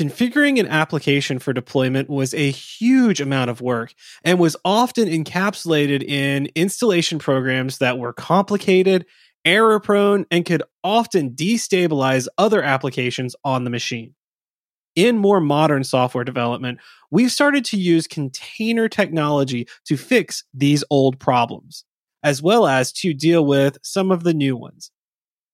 configuring an application for deployment was a huge amount of work and was often encapsulated in installation programs that were complicated, error prone, and could often destabilize other applications on the machine. In more modern software development, we've started to use container technology to fix these old problems, as well as to deal with some of the new ones.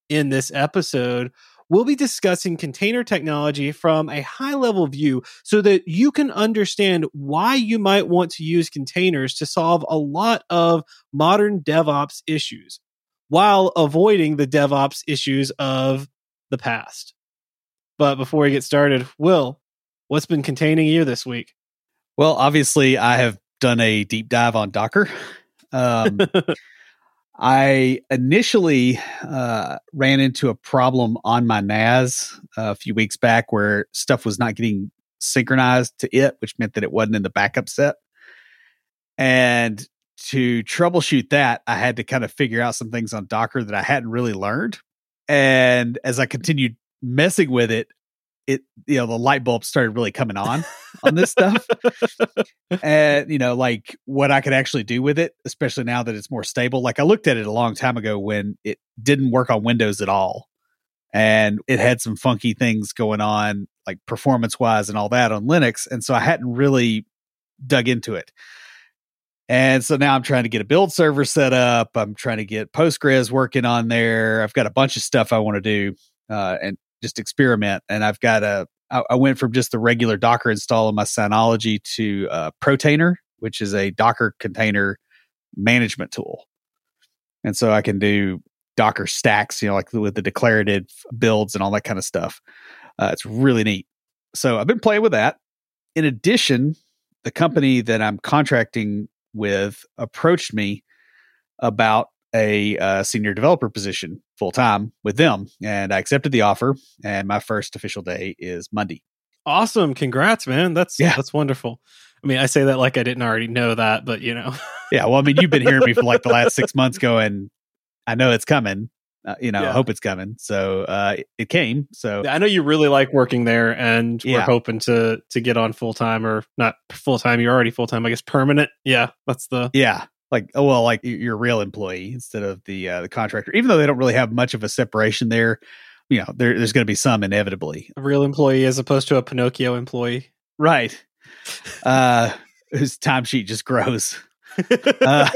In this episode, we'll be discussing container technology from a high level view so that you can understand why you might want to use containers to solve a lot of modern DevOps issues while avoiding the DevOps issues of the past. But before we get started, Will, what's been containing you this week? Well, obviously, I have done a deep dive on Docker. Um, I initially uh, ran into a problem on my NAS a few weeks back where stuff was not getting synchronized to it, which meant that it wasn't in the backup set. And to troubleshoot that, I had to kind of figure out some things on Docker that I hadn't really learned. And as I continued messing with it, it you know the light bulb started really coming on on this stuff. And you know like what i could actually do with it especially now that it's more stable like i looked at it a long time ago when it didn't work on windows at all. And it had some funky things going on like performance wise and all that on linux and so i hadn't really dug into it. And so now i'm trying to get a build server set up i'm trying to get postgres working on there i've got a bunch of stuff i want to do uh, and just experiment. And I've got a, I, went from just the regular Docker install of my Synology to uh, Portainer, which is a Docker container management tool. And so I can do Docker stacks, you know, like with the declarative builds and all that kind of stuff. Uh, it's really neat. So I've been playing with that. In addition, the company that I'm contracting with approached me about a uh, senior developer position full time with them, and I accepted the offer. And my first official day is Monday. Awesome! Congrats, man. That's yeah. that's wonderful. I mean, I say that like I didn't already know that, but you know. yeah, well, I mean, you've been hearing me for like the last six months, going, I know it's coming. Uh, you know, yeah. I hope it's coming. So uh, it came. So I know you really like working there, and yeah. we're hoping to to get on full time or not full time. You're already full time, I guess. Permanent. Yeah, that's the yeah like oh well like you're a real employee instead of the uh, the contractor even though they don't really have much of a separation there you know there, there's going to be some inevitably. A real employee as opposed to a pinocchio employee. Right. Uh whose timesheet just grows. Uh,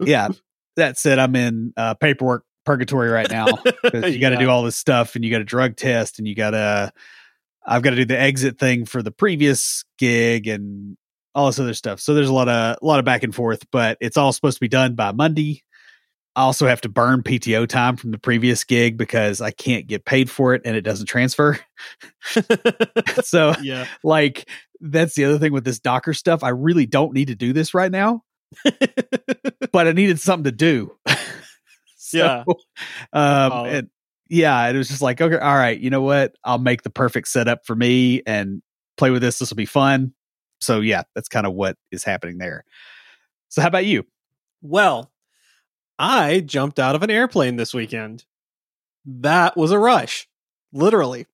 yeah that said i'm in uh, paperwork purgatory right now you got to yeah. do all this stuff and you got a drug test and you got to i've got to do the exit thing for the previous gig and all this other stuff. So there's a lot of a lot of back and forth, but it's all supposed to be done by Monday. I also have to burn PTO time from the previous gig because I can't get paid for it and it doesn't transfer. so yeah. like that's the other thing with this Docker stuff. I really don't need to do this right now. but I needed something to do. so, yeah. Um oh. and yeah, it was just like, okay, all right, you know what? I'll make the perfect setup for me and play with this. This will be fun so yeah, that's kind of what is happening there. So how about you? Well, I jumped out of an airplane this weekend. That was a rush, literally.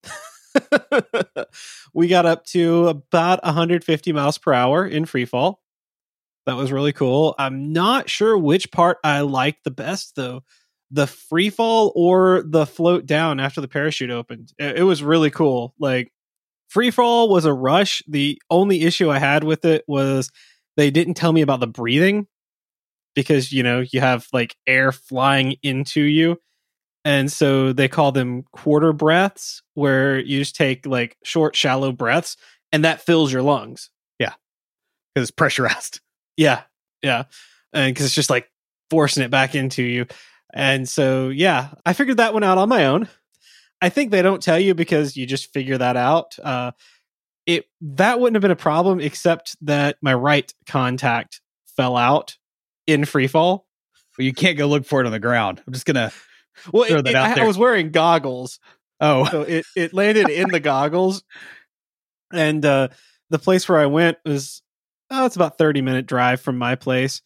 we got up to about 150 miles per hour in free fall. That was really cool. I'm not sure which part I liked the best though. The free fall or the float down after the parachute opened. It, was really cool. Like Freefall was a rush. The only issue I had with it was they didn't tell me about the breathing because, you know, you have like air flying into you. And so they call them quarter breaths, where you just take like short, shallow breaths and that fills your lungs. Yeah. Because it's pressurized. Yeah. Yeah. And because it's just like forcing it back into you. And so, yeah, I figured that one out on my own. I think they don't tell you because you just figure that out. Uh, it that wouldn't have been a problem except that my right contact fell out in free fall. Well, you can't go look for it on the ground. I'm just gonna well, throw it, that out I, there. I was wearing goggles. Oh, so it it landed in the goggles, and uh, the place where I went was oh, it's about thirty minute drive from my place.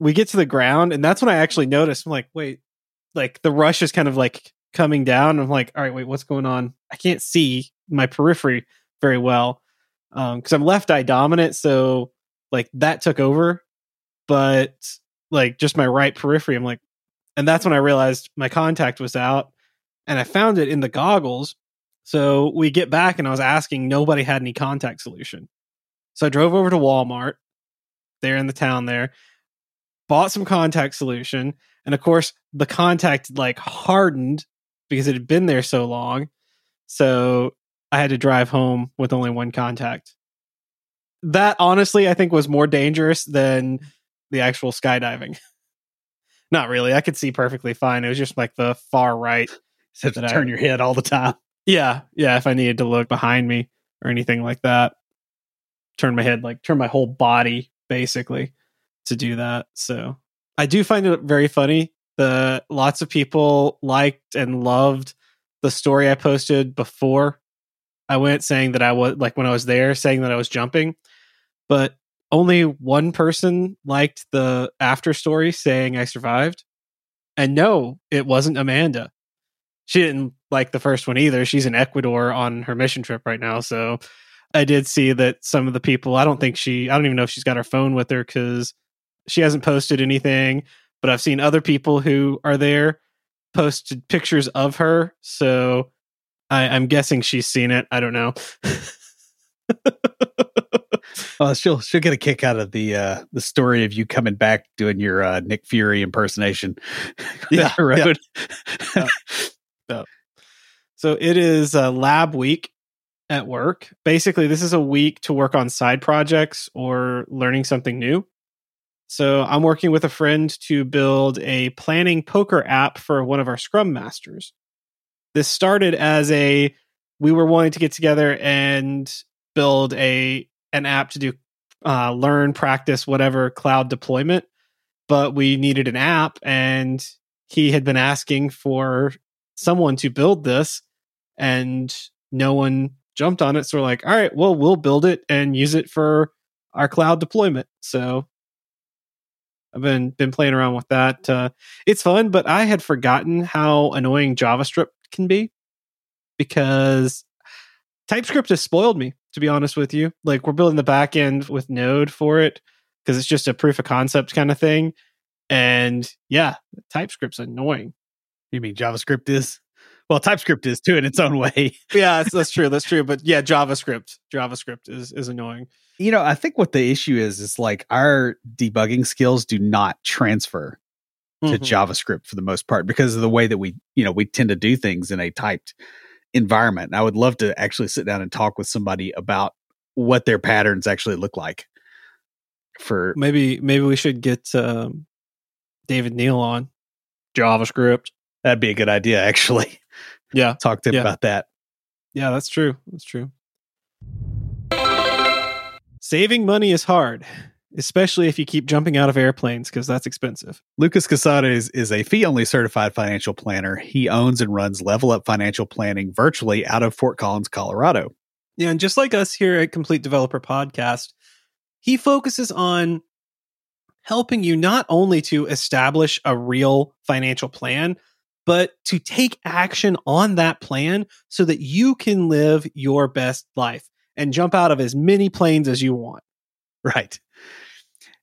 We get to the ground, and that's when I actually noticed. I'm like, wait, like the rush is kind of like coming down. I'm like, all right, wait, what's going on? I can't see my periphery very well because um, I'm left eye dominant, so like that took over. But like just my right periphery, I'm like, and that's when I realized my contact was out, and I found it in the goggles. So we get back, and I was asking, nobody had any contact solution. So I drove over to Walmart there in the town there, bought some contact solution, and of course the contact like hardened because it had been there so long. So I had to drive home with only one contact. That honestly, I think was more dangerous than the actual skydiving. Not really. I could see perfectly fine. It was just like the far right. Have to turn I, your head all the time. Yeah. Yeah. If I needed to look behind me or anything like that, turn my head, like turn my whole body basically to do that. So I do find it very funny the lots of people liked and loved the story I posted before I went saying that I was like when I was there saying that I was jumping, but only one person liked the after story saying I survived. And no, it wasn't Amanda. She didn't like the first one either. She's in Ecuador on her mission trip right now. So I did see that some of the people, I don't think she, I don't even know if she's got her phone with her because she hasn't posted anything but I've seen other people who are there posted pictures of her. So I, I'm guessing she's seen it. I don't know. she'll she'll get a kick out of the uh the story of you coming back doing your uh Nick Fury impersonation. yeah, road. Yeah. so, so it is a lab week at work. Basically, this is a week to work on side projects or learning something new. So I'm working with a friend to build a planning poker app for one of our Scrum masters. This started as a we were wanting to get together and build a an app to do uh, learn, practice, whatever cloud deployment, but we needed an app, and he had been asking for someone to build this, and no one jumped on it. So we're like, all right, well, we'll build it and use it for our cloud deployment. So I've been been playing around with that. Uh, it's fun, but I had forgotten how annoying JavaScript can be because TypeScript has spoiled me. To be honest with you, like we're building the back end with Node for it because it's just a proof of concept kind of thing. And yeah, TypeScript's annoying. You mean JavaScript is? Well, TypeScript is too in its own way. yeah, that's, that's true. That's true. But yeah, JavaScript, JavaScript is is annoying you know, I think what the issue is is like our debugging skills do not transfer to mm-hmm. JavaScript for the most part because of the way that we, you know, we tend to do things in a typed environment. And I would love to actually sit down and talk with somebody about what their patterns actually look like. For maybe, maybe we should get um, David Neal on JavaScript. That'd be a good idea, actually. Yeah, talk to him yeah. about that. Yeah, that's true. That's true. Saving money is hard, especially if you keep jumping out of airplanes because that's expensive. Lucas Casares is a fee only certified financial planner. He owns and runs Level Up Financial Planning virtually out of Fort Collins, Colorado. Yeah, and just like us here at Complete Developer Podcast, he focuses on helping you not only to establish a real financial plan, but to take action on that plan so that you can live your best life and jump out of as many planes as you want. Right.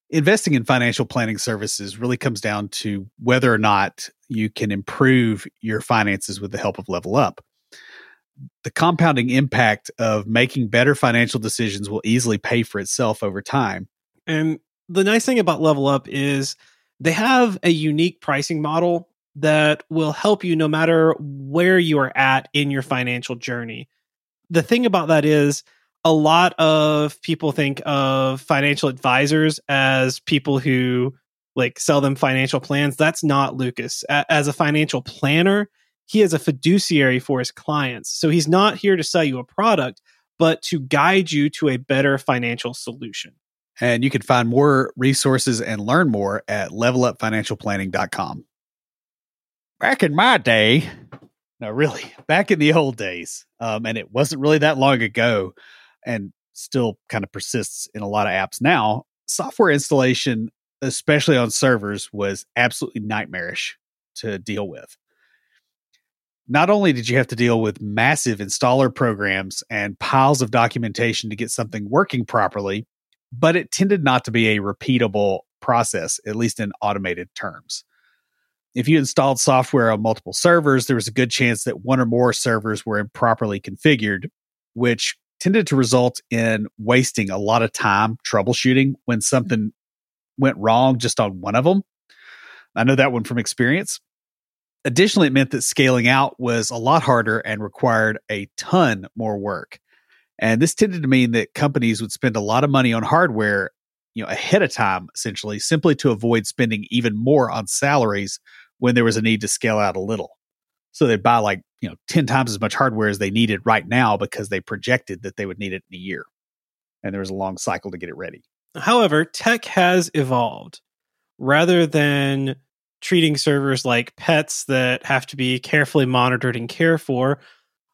Investing in financial planning services really comes down to whether or not you can improve your finances with the help of Level Up. The compounding impact of making better financial decisions will easily pay for itself over time. And the nice thing about Level Up is they have a unique pricing model that will help you no matter where you are at in your financial journey. The thing about that is a lot of people think of financial advisors as people who like sell them financial plans. That's not Lucas. A- as a financial planner, he is a fiduciary for his clients. So he's not here to sell you a product, but to guide you to a better financial solution. And you can find more resources and learn more at levelupfinancialplanning.com. Back in my day, no, really, back in the old days, um, and it wasn't really that long ago, and still kind of persists in a lot of apps now. Software installation, especially on servers, was absolutely nightmarish to deal with. Not only did you have to deal with massive installer programs and piles of documentation to get something working properly, but it tended not to be a repeatable process, at least in automated terms. If you installed software on multiple servers, there was a good chance that one or more servers were improperly configured, which tended to result in wasting a lot of time troubleshooting when mm-hmm. something went wrong just on one of them. I know that one from experience. Additionally, it meant that scaling out was a lot harder and required a ton more work. And this tended to mean that companies would spend a lot of money on hardware, you know, ahead of time, essentially, simply to avoid spending even more on salaries when there was a need to scale out a little. So they'd buy like, you know, 10 times as much hardware as they needed right now because they projected that they would need it in a year. And there was a long cycle to get it ready. However, tech has evolved. Rather than treating servers like pets that have to be carefully monitored and cared for,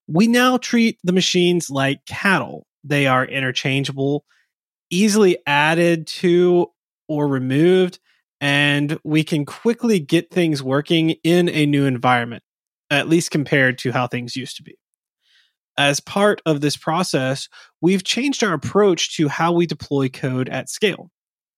we now treat the machines like cattle. They are interchangeable, easily added to or removed, and we can quickly get things working in a new environment, at least compared to how things used to be. As part of this process, we've changed our approach to how we deploy code at scale.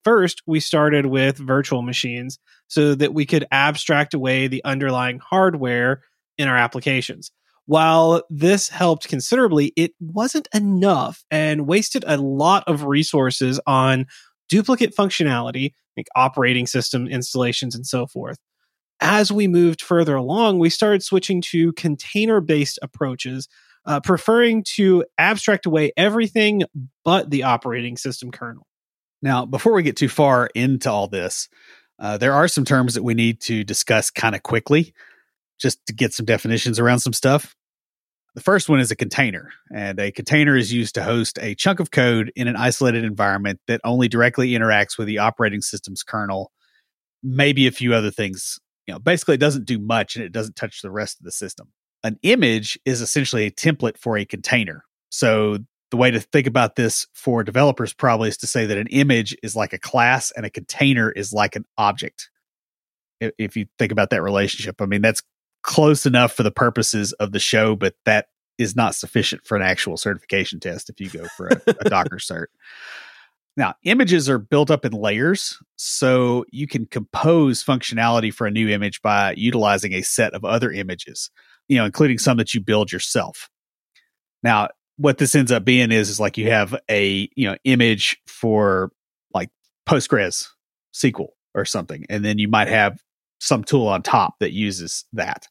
First, we started with virtual machines so that we could abstract away the underlying hardware in our applications. While this helped considerably, it wasn't enough and wasted a lot of resources on duplicate functionality, like operating system installations and so forth. As we moved further along, we started switching to container based approaches, uh, preferring to abstract away everything but the operating system kernel. Now, before we get too far into all this, uh, there are some terms that we need to discuss kind of quickly just to get some definitions around some stuff. The first one is a container, and a container is used to host a chunk of code in an isolated environment that only directly interacts with the operating system's kernel, maybe a few other things. You know, basically, it doesn't do much and it doesn't touch the rest of the system. An image is essentially a template for a container. So, the way to think about this for developers probably is to say that an image is like a class and a container is like an object. If you think about that relationship, I mean, that's close enough for the purposes of the show, but that is not sufficient for an actual certification test if you go for a, a Docker cert. Now, images are built up in layers, so you can compose functionality for a new image by utilizing a set of other images, you know, including some that you build yourself. Now, what this ends up being is is like you have a, you know, image for like Postgres SQL or something, and then you might have some tool on top that uses that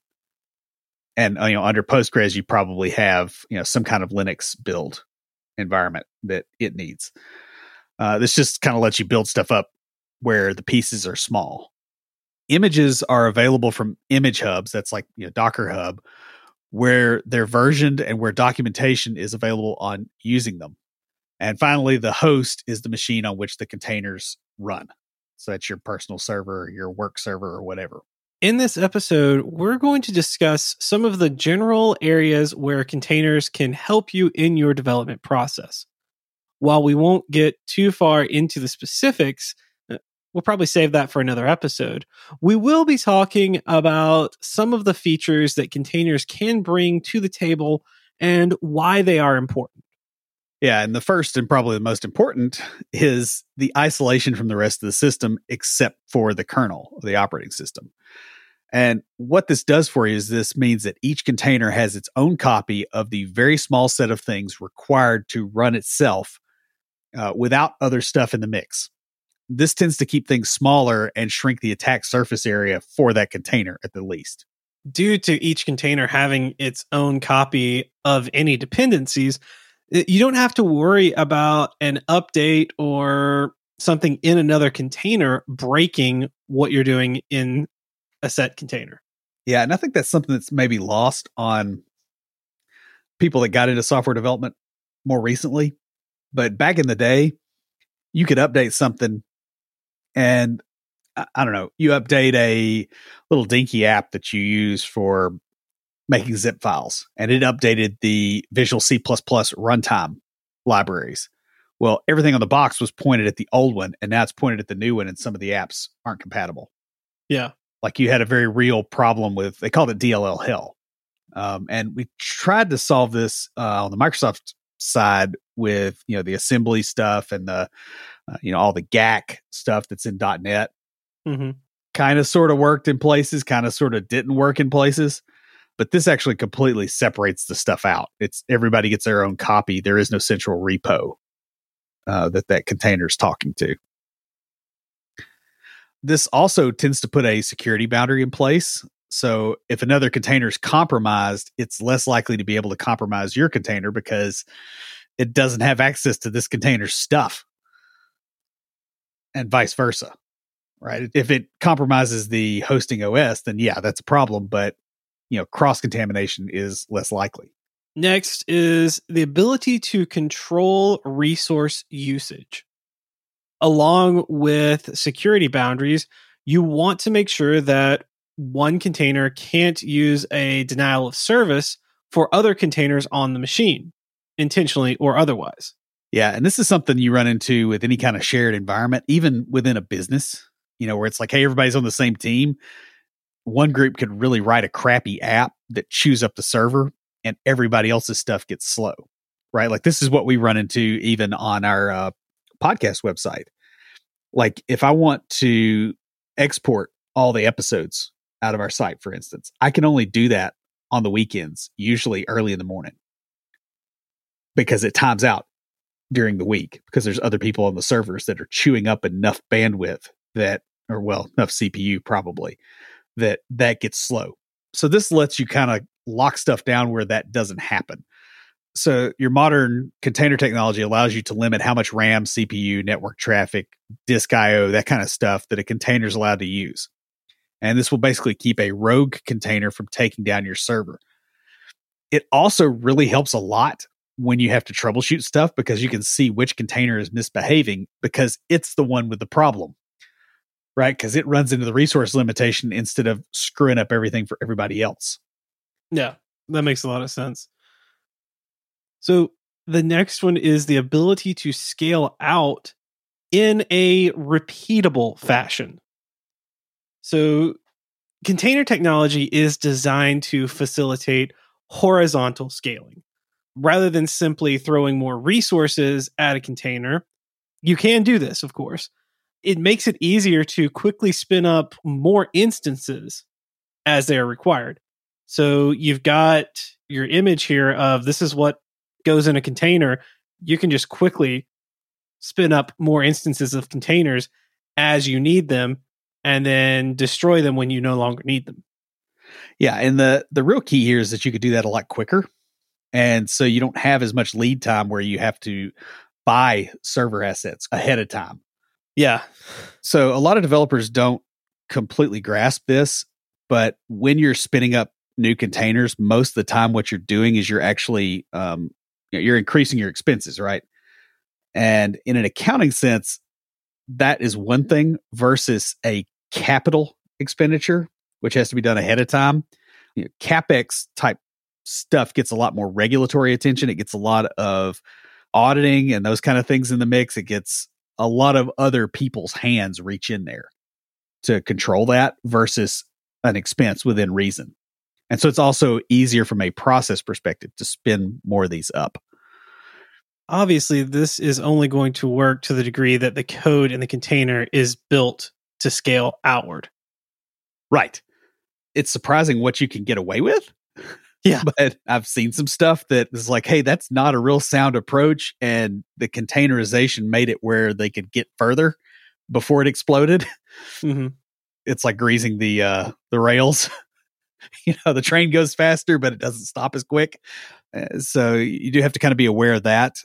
and uh, you know under postgres you probably have you know some kind of linux build environment that it needs uh, this just kind of lets you build stuff up where the pieces are small. Images are available from image hubs that's like you know docker hub where they're versioned and where documentation is available on using them. And finally the host is the machine on which the containers run. So that's your personal server your work server or whatever. In this episode, we're going to discuss some of the general areas where containers can help you in your development process. While we won't get too far into the specifics, uh, we'll probably save that for another episode. We will be talking about some of the features that containers can bring to the table and why they are important. Yeah, and the first and probably the most important is the isolation from the rest of the system, except for the kernel, the operating system. And what this does for you is this means that each container has its own copy of the very small set of things required to run itself uh, without other stuff in the mix. This tends to keep things smaller and shrink the attack surface area for that container at the least. Due to each container having its own copy of any dependencies, you don't have to worry about an update or something in another container breaking what you're doing in a set container. Yeah, and I think that's something that's maybe lost on people that got into software development more recently. But back in the day, you could update something and I don't know, you update a little dinky app that you use for making zip files and it updated the Visual C runtime libraries. Well, everything on the box was pointed at the old one and now it's pointed at the new one and some of the apps aren't compatible. Yeah. Like you had a very real problem with, they called it DLL hell. Um, and we tried to solve this uh, on the Microsoft side with, you know, the assembly stuff and the, uh, you know, all the GAC stuff that's in .NET. Mm-hmm. Kind of sort of worked in places, kind of sort of didn't work in places but this actually completely separates the stuff out. It's everybody gets their own copy. There is no central repo uh, that that container is talking to. This also tends to put a security boundary in place. So if another container is compromised, it's less likely to be able to compromise your container because it doesn't have access to this container's stuff, and vice versa. Right? If it compromises the hosting OS, then yeah, that's a problem. But you know, cross contamination is less likely. Next is the ability to control resource usage. Along with security boundaries, you want to make sure that one container can't use a denial of service for other containers on the machine, intentionally or otherwise. Yeah, and this is something you run into with any kind of shared environment, even within a business, you know, where it's like, hey, everybody's on the same team one group could really write a crappy app that chews up the server and everybody else's stuff gets slow, right? Like this is what we run into even on our uh, podcast website. Like if I want to export all the episodes out of our site, for instance, I can only do that on the weekends, usually early in the morning, because it times out during the week because there's other people on the servers that are chewing up enough bandwidth that, or well, enough CPU probably that that gets slow. So this lets you kind of lock stuff down where that doesn't happen. So your modern container technology allows you to limit how much RAM, CPU, network traffic, disk IO, that kind of stuff that a container is allowed to use. And this will basically keep a rogue container from taking down your server. It also really helps a lot when you have to troubleshoot stuff because you can see which container is misbehaving because it's the one with the problem right? Because it runs into the resource limitation instead of screwing up everything for everybody else. Yeah, that makes a lot of sense. So the next one is the ability to scale out in a repeatable fashion. So container technology is designed to facilitate horizontal scaling. Rather than simply throwing more resources at a container, you can do this, of course, it makes it easier to quickly spin up more instances as they are required. So you've got your image here of this is what goes in a container. You can just quickly spin up more instances of containers as you need them and then destroy them when you no longer need them. Yeah, and the the real key here is that you could do that a lot quicker. And so you don't have as much lead time where you have to buy server assets ahead of time. Yeah. So a lot of developers don't completely grasp this, but when you're spinning up new containers, most of the time what you're doing is you're actually um, you're increasing your expenses, right? And in an accounting sense, that is one thing versus a capital expenditure, which has to be done ahead of time. You know, capex type stuff gets a lot more regulatory attention. It gets a lot of auditing and those kind of things in the mix. It gets a lot of other people's hands reach in there to control that versus an expense within reason. And so it's also easier from a process perspective to spin more of these up. Obviously, this is only going to work to the degree that the code in the container is built to scale outward. Right. It's surprising what you can get away with. Yeah. But I've seen some stuff that is like, hey, that's not a real sound approach. And the containerization made it where they could get further before it exploded. Mm-hmm. It's like greasing the uh the rails. you know, the train goes faster, but it doesn't stop as quick. Uh, so you do have to kind of be aware of that.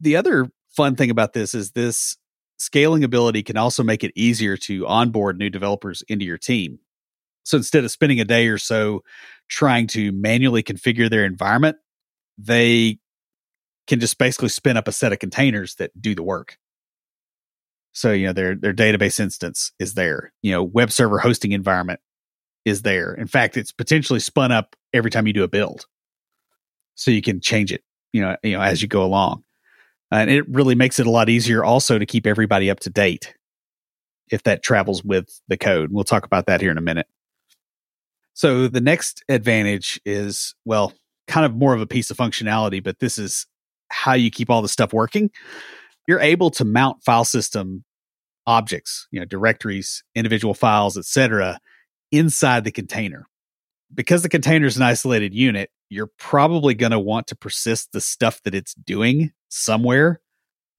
The other fun thing about this is this scaling ability can also make it easier to onboard new developers into your team. So instead of spending a day or so trying to manually configure their environment, they can just basically spin up a set of containers that do the work. So, you know, their their database instance is there. You know, web server hosting environment is there. In fact, it's potentially spun up every time you do a build. So you can change it, you know, you know, as you go along. Uh, and it really makes it a lot easier also to keep everybody up to date if that travels with the code. We'll talk about that here in a minute. So the next advantage is, well, kind of more of a piece of functionality, but this is how you keep all the stuff working. You're able to mount file system objects, you know, directories, individual files, etc., inside the container. Because the container is an isolated unit, you're probably going to want to persist the stuff that it's doing somewhere.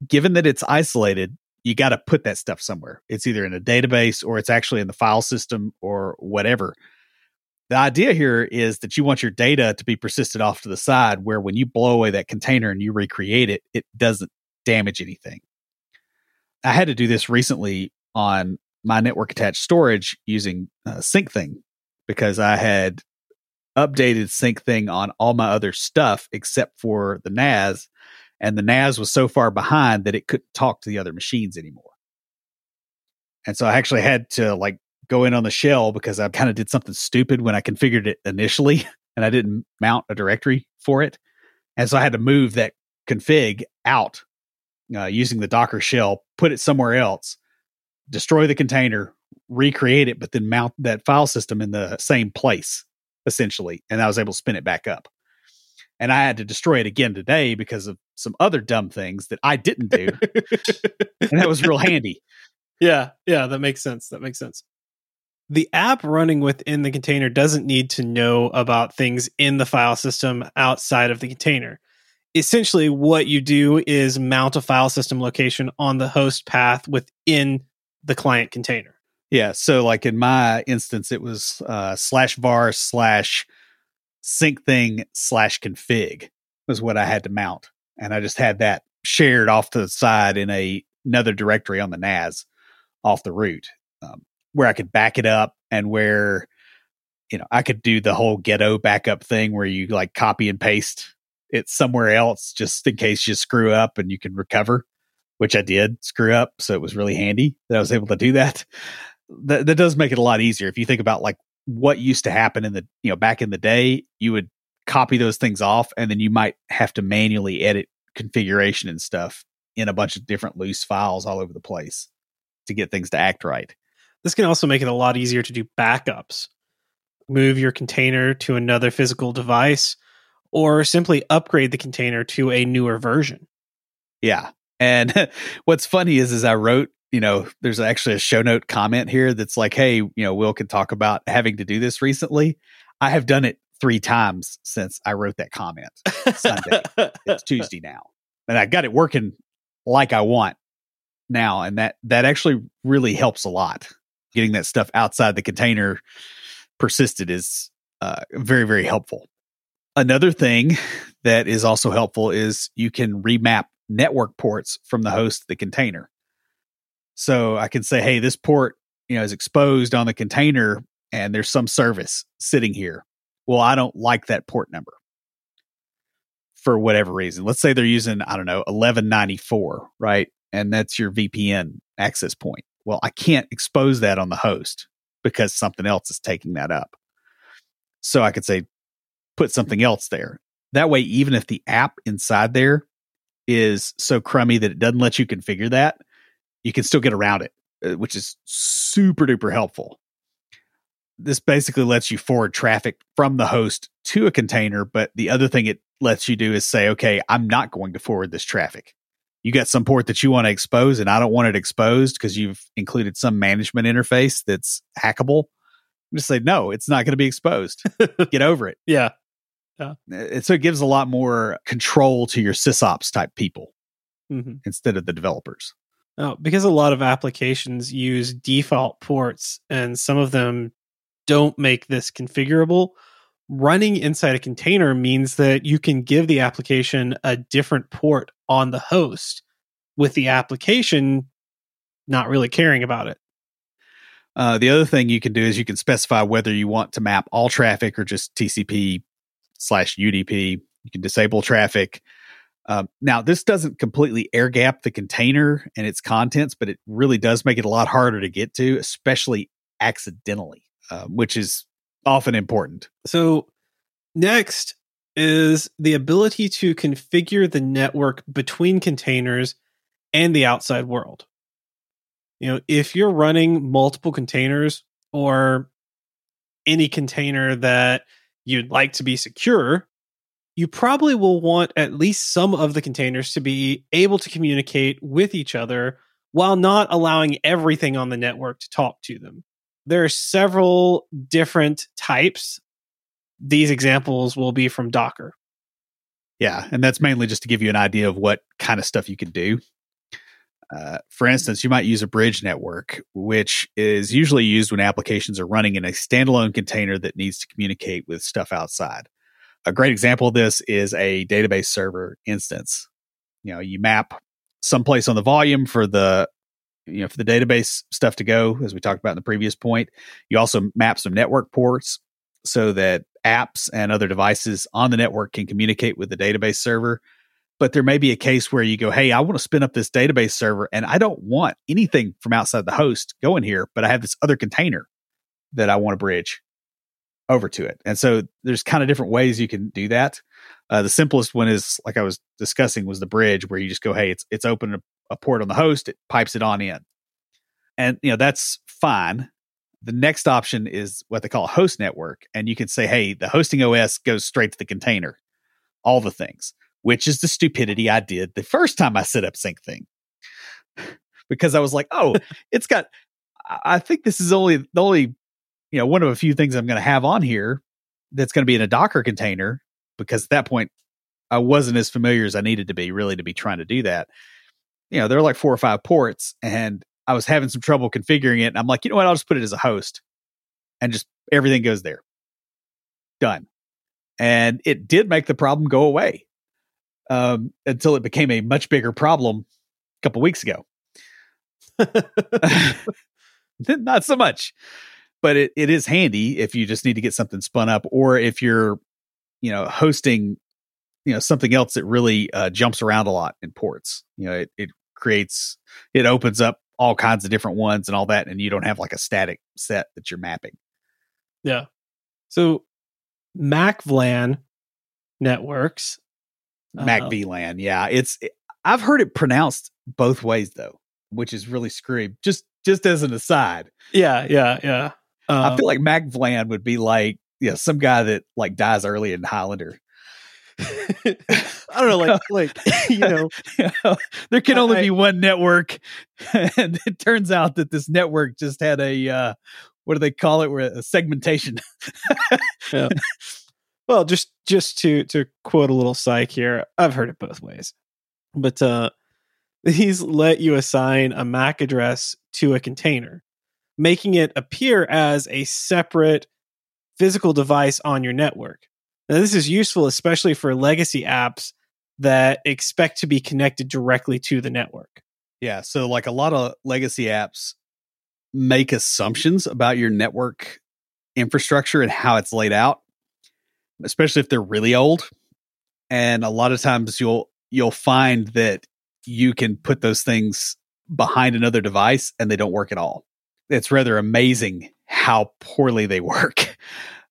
Given that it's isolated, you got to put that stuff somewhere. It's either in a database or it's actually in the file system or whatever. The idea here is that you want your data to be persisted off to the side where when you blow away that container and you recreate it, it doesn't damage anything. I had to do this recently on my network attached storage using uh, Syncthing because I had updated Syncthing on all my other stuff except for the NAS. And the NAS was so far behind that it couldn't talk to the other machines anymore. And so I actually had to like go in on the shell because I kind of did something stupid when I configured it initially and I didn't mount a directory for it. And so I had to move that config out uh, using the Docker shell, put it somewhere else, destroy the container, recreate it, but then mount that file system in the same place, essentially. And I was able to spin it back up. And I had to destroy it again today because of some other dumb things that I didn't do. and that was real handy. Yeah, yeah, that makes sense. That makes sense the app running within the container doesn't need to know about things in the file system outside of the container. Essentially, what you do is mount a file system location on the host path within the client container. Yeah. So, like in my instance, it was uh, slash var slash Syncthing slash config was what I had to mount. And I just had that shared off to the side in a another directory on the NAS off the root. Um, where I could back it up and where you know I could do the whole ghetto backup thing where you like copy and paste it somewhere else just in case you screw up and you can recover, which I did screw up, so it was really handy that I was able to do that. That that does make it a lot easier if you think about like what used to happen in the you know back in the day, you would copy those things off and then you might have to manually edit configuration and stuff in a bunch of different loose files all over the place to get things to act right. This can also make it a lot easier to do backups. Move your container to another physical device or simply upgrade the container to a newer version. Yeah. And what's funny is is I wrote, you know, there's actually a show note comment here that's like, hey, you know, Will can talk about having to do this recently. I have done it three times since I wrote that comment. Sunday. it's Tuesday now. And I got it working like I want now. And that that actually really helps a lot getting that stuff outside the container persisted is uh, very, very helpful. Another thing that is also helpful is you can remap network ports from the host to the container. So I can say, hey, this port, you know, is exposed on the container and there's some service sitting here. Well, I don't like that port number for whatever reason. Let's say they're using, I don't know, 1194, right? And that's your VPN access point. Well, I can't expose that on the host because something else is taking that up. So I could say, put something else there. That way, even if the app inside there is so crummy that it doesn't let you configure that, you can still get around it, uh, which is super duper helpful. This basically lets you forward traffic from the host to a container, but the other thing it lets you do is say, okay, I'm not going to forward this traffic you got some port that you want to expose and I don't want it exposed because you've included some management interface that's hackable. I'm just say, no, it's not going to be exposed. Get over it. Yeah. Yeah. And so it gives a lot more control to your sysops type people mm-hmm. instead of the developers. Oh, because a lot of applications use default ports and some of them don't make this configurable running inside a container means that you can give the application a different port on the host with the application not really caring about it. Uh, the other thing you can do is you can specify whether you want to map all traffic or just TCP slash UDP. You can disable traffic. Um, now, this doesn't completely air gap the container and its contents, but it really does make it a lot harder to get to, especially accidentally, uh, which is often important. So, next is the ability to configure the network between containers and the outside world. You know, if you're running multiple containers or any container that you'd like to be secure, you probably will want at least some of the containers to be able to communicate with each other while not allowing everything on the network to talk to them. There are several different types. These examples will be from Docker. Yeah, and that's mainly just to give you an idea of what kind of stuff you can do. Uh, for instance, you might use a bridge network, which is usually used when applications are running in a standalone container that needs to communicate with stuff outside. A great example of this is a database server instance. You know, you map someplace on the volume for the you know for the database stuff to go, as we talked about in the previous point. You also map some network ports so that apps and other devices on the network can communicate with the database server but there may be a case where you go, Hey, I want to spin up this database server and I don't want anything from outside the host going here, but I have this other container that I want to bridge over to it. And so there's kind of different ways you can do that. Uh, the simplest one is like I was discussing was the bridge where you just go, Hey, it's, it's open a, a port on the host. It pipes it on in. And, you know, that's fine. The next option is what they call a host network. And you can say, Hey, the hosting OS goes straight to the container, all the things which is the stupidity I did the first time I set up Syncthing. because I was like, oh, it's got, I think this is only the only, you know, one of a few things I'm going to have on here that's going to be in a Docker container. Because at that point, I wasn't as familiar as I needed to be really to be trying to do that. You know, there are like four or five ports, and I was having some trouble configuring it. And I'm like, you know what? I'll just put it as a host and just everything goes there. Done. And it did make the problem go away um, until it became a much bigger problem a couple weeks ago. Not so much, but it, it is handy if you just need to get something spun up, or if you're, you know, hosting, you know, something else that really uh, jumps around a lot in ports. You know, it, it creates, it opens up all kinds of different ones and all that, and you don't have like a static set that you're mapping. Yeah. So Mac VLAN networks Mac uh, VLAN. Yeah, it's I've heard it pronounced both ways though, which is really screwy. Just just as an aside. Yeah, yeah, yeah. Um, I feel like Mac VLAN would be like yeah, some guy that like dies early in Highlander. I don't know, like like you know, you know there can only I, be one network, and it turns out that this network just had a uh, what do they call it? Where a segmentation. yeah. Well, just just to to quote a little psych here, I've heard it both ways. But uh these let you assign a MAC address to a container, making it appear as a separate physical device on your network. Now, this is useful especially for legacy apps that expect to be connected directly to the network. Yeah, so like a lot of legacy apps make assumptions about your network infrastructure and how it's laid out especially if they're really old. And a lot of times you'll you'll find that you can put those things behind another device and they don't work at all. It's rather amazing how poorly they work.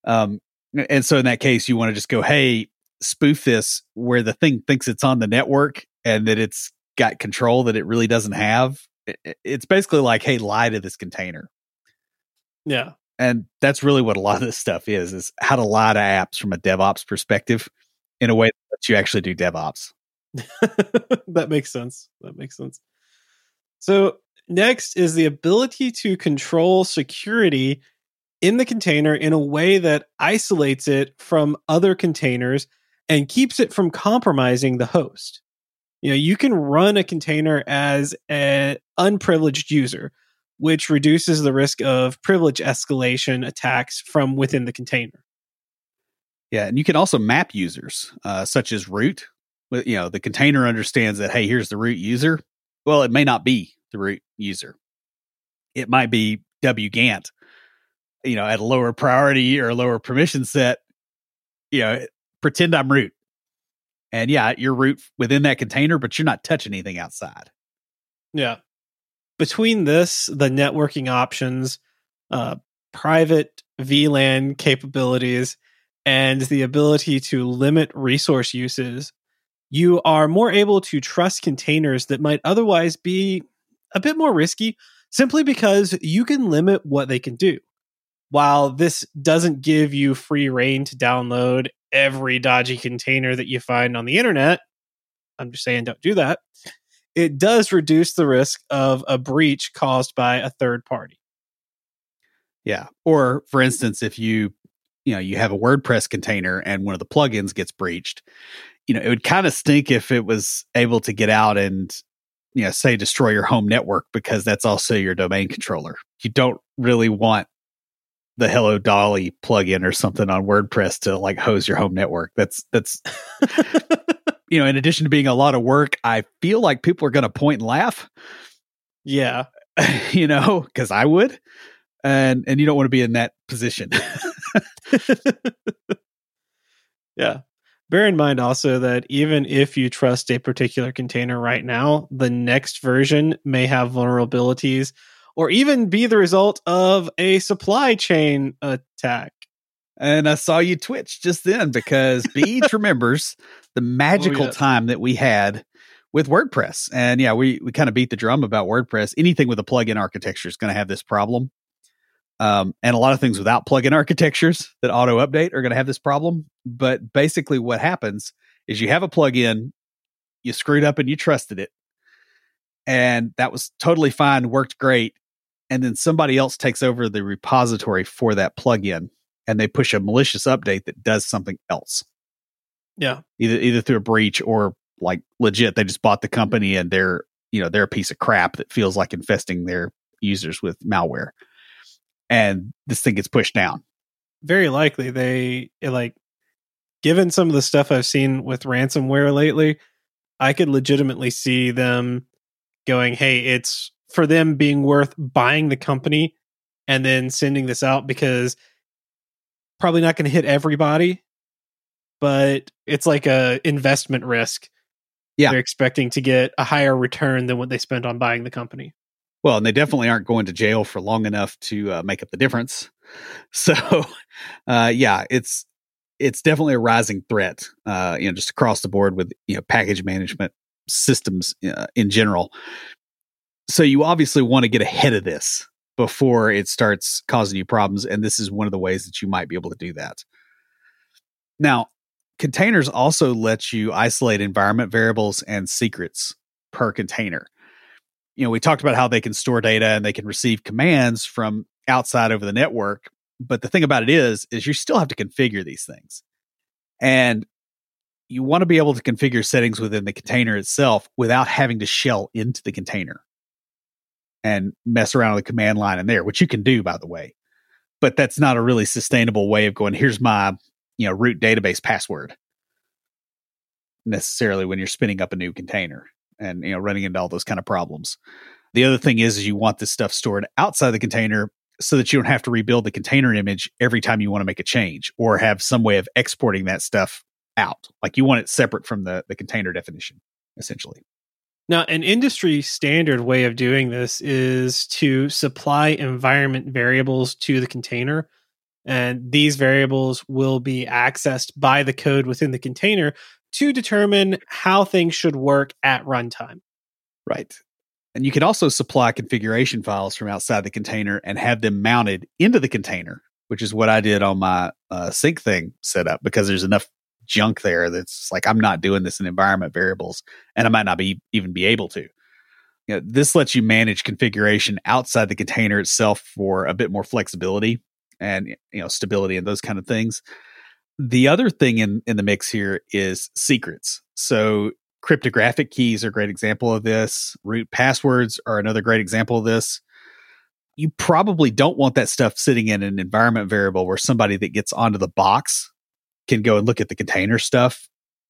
Um, and so in that case, you want to just go, hey, spoof this where the thing thinks it's on the network and that it's got control that it really doesn't have. It's basically like, hey, lie to this container. Yeah and that's really what a lot of this stuff is is how to lie to apps from a devops perspective in a way that you actually do devops that makes sense that makes sense so next is the ability to control security in the container in a way that isolates it from other containers and keeps it from compromising the host you know you can run a container as an unprivileged user which reduces the risk of privilege escalation attacks from within the container. Yeah, and you can also map users, uh, such as root. You know, the container understands that hey, here's the root user. Well, it may not be the root user. It might be wget you know at a lower priority or a lower permission set you know pretend i'm root. And yeah you're root within that container but you're not touching anything outside. Yeah. Between this the networking options uh private vlan capabilities and the ability to limit resource uses you are more able to trust containers that might otherwise be a bit more risky simply because you can limit what they can do. While this doesn't give you free reign to download every dodgy container that you find on the internet, I'm just saying don't do that. It does reduce the risk of a breach caused by a third party. Yeah. Or for instance, if you you know, you have a WordPress container and one of the plugins gets breached, you know, it would kind of stink if it was able to get out and, you know, say destroy your home network because that's also your domain controller. You don't really want the Hello Dolly plugin or something on WordPress to like hose your home network. That's that's you know, in addition to being a lot of work, I feel like people are going to point and laugh. Yeah. you know, cuz I would. And and you don't want to be in that position. yeah. Bear in mind also that even if you trust a particular container right now, the next version may have vulnerabilities or even be the result of a supply chain attack. And I saw you twitch just then because Beej remembers the magical oh, yeah. time that we had with WordPress. And yeah, we, we kind of beat the drum about WordPress. Anything with a plugin architecture is going to have this problem. Um, and a lot of things without plugin architectures that auto update are going to have this problem. But basically, what happens is you have a plugin, you screwed up and you trusted it, and that was totally fine, worked great. And then somebody else takes over the repository for that plugin and they push a malicious update that does something else. Yeah. Either either through a breach or like legit, they just bought the company and they're you know they're a piece of crap that feels like infesting their users with malware and this thing gets pushed down. Very likely they like given some of the stuff I've seen with ransomware lately, I could legitimately see them going, "Hey, it's for them being worth buying the company and then sending this out because probably not going to hit everybody, but it's like a investment risk. Yeah. They're expecting to get a higher return than what they spent on buying the company. Well, and they definitely aren't going to jail for long enough to uh, make up the difference. So, uh, yeah, it's it's definitely a rising threat. Uh, you know, just across the board with you know package management systems uh, in general. So you obviously want to get ahead of this before it starts causing you problems, and this is one of the ways that you might be able to do that. Now, containers also let you isolate environment variables and secrets per container you know, we talked about how they can store data and they can receive commands from outside over the network. But the thing about it is, is you still have to configure these things. And you want to be able to configure settings within the container itself without having to shell into the container and mess around with the command line in there, which you can do, by the way. But that's not a really sustainable way of going, here's my, you know, root database password necessarily when you're spinning up a new container and you know running into all those kind of problems. The other thing is, is you want this stuff stored outside the container so that you don't have to rebuild the container image every time you want to make a change or have some way of exporting that stuff out. Like you want it separate from the, the container definition, essentially. Now, an industry standard way of doing this is to supply environment variables to the container. And these variables will be accessed by the code within the container to determine how things should work at runtime. Right. And you can also supply configuration files from outside the container and have them mounted into the container, which is what I did on my uh, Syncthing setup because there's enough junk there that's like I'm not doing this in environment variables, and I might not be even be able to. You know, this lets you manage configuration outside the container itself for a bit more flexibility and you know stability and those kind of things. The other thing in, in the mix here is secrets. So cryptographic keys are a great example of this. Root passwords are another great example of this. You probably don't want that stuff sitting in an environment variable where somebody that gets onto the box can go and look at the container stuff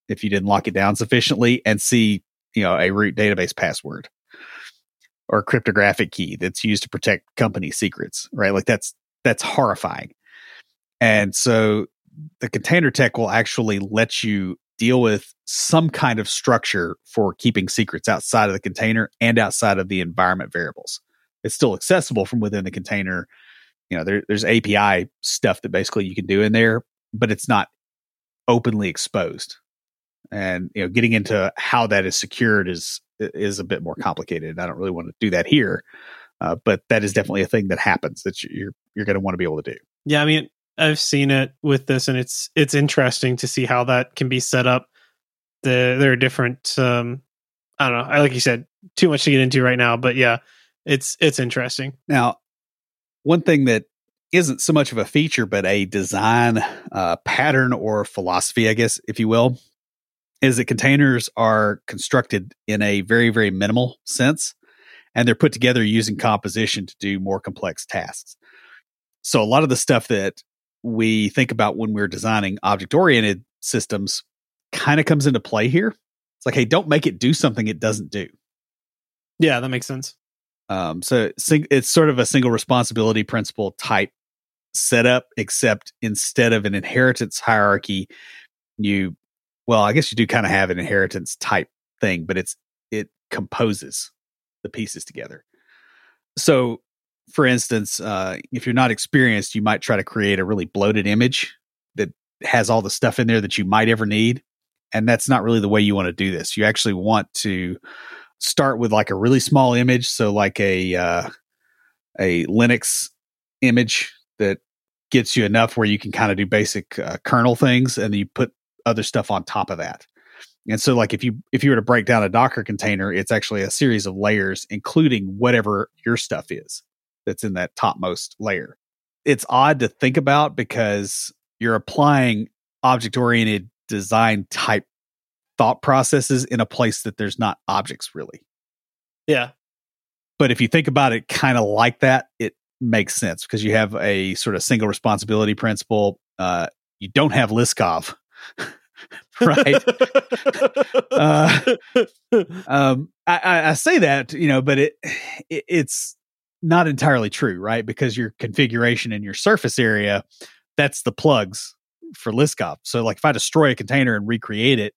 if you didn't lock it down sufficiently and see, you know, a root database password. or cryptographic key that's used to protect company secrets, right? Like that's that's horrifying. And so the container tech will actually let you deal with some kind of structure for keeping secrets outside of the container and outside of the environment variables. It's still accessible from within the container. You know, there, there's API stuff that basically you can do in there, but it's not openly exposed. And you know, getting into how that is secured is is a bit more complicated. I don't really want to do that here, uh, but that is definitely a thing that happens that you're you're going to want to be able to do. Yeah, I mean, I've seen it with this, and it's it's interesting to see how that can be set up. The there are different. Um, I don't know. I like you said, too much to get into right now, but yeah, it's it's interesting. Now, one thing that isn't so much of a feature, but a design uh, pattern or philosophy, I guess, if you will, is that containers are constructed in a very very minimal sense, and they're put together using composition to do more complex tasks. So a lot of the stuff that we think about when we're designing object oriented systems kind of comes into play here. It's like, hey, don't make it do something it doesn't do. Yeah, that makes sense. Um, so it's sort of a single responsibility principle type setup, except instead of an inheritance hierarchy, you, well, I guess you do kind of have an inheritance type thing, but it's, it composes the pieces together. So for instance, uh, if you're not experienced, you might try to create a really bloated image that has all the stuff in there that you might ever need. And that's not really the way you want to do this. You actually want to start with like a really small image. So, like a, uh, a Linux image that gets you enough where you can kind of do basic uh, kernel things and you put other stuff on top of that. And so like if you if you were to break down a Docker container, it's actually a series of layers including whatever your stuff is that's in that topmost layer. It's odd to think about because you're applying object oriented design type thought processes in a place that there's not objects really. Yeah. But if you think about it kind of like that, it makes sense because you have a sort of single responsibility principle. Uh, you don't have Liskov, right? uh, um, I, I, say that, you know, but it, it it's not entirely true, right? Because your configuration and your surface area, that's the plugs for Liskov. So, like if I destroy a container and recreate it,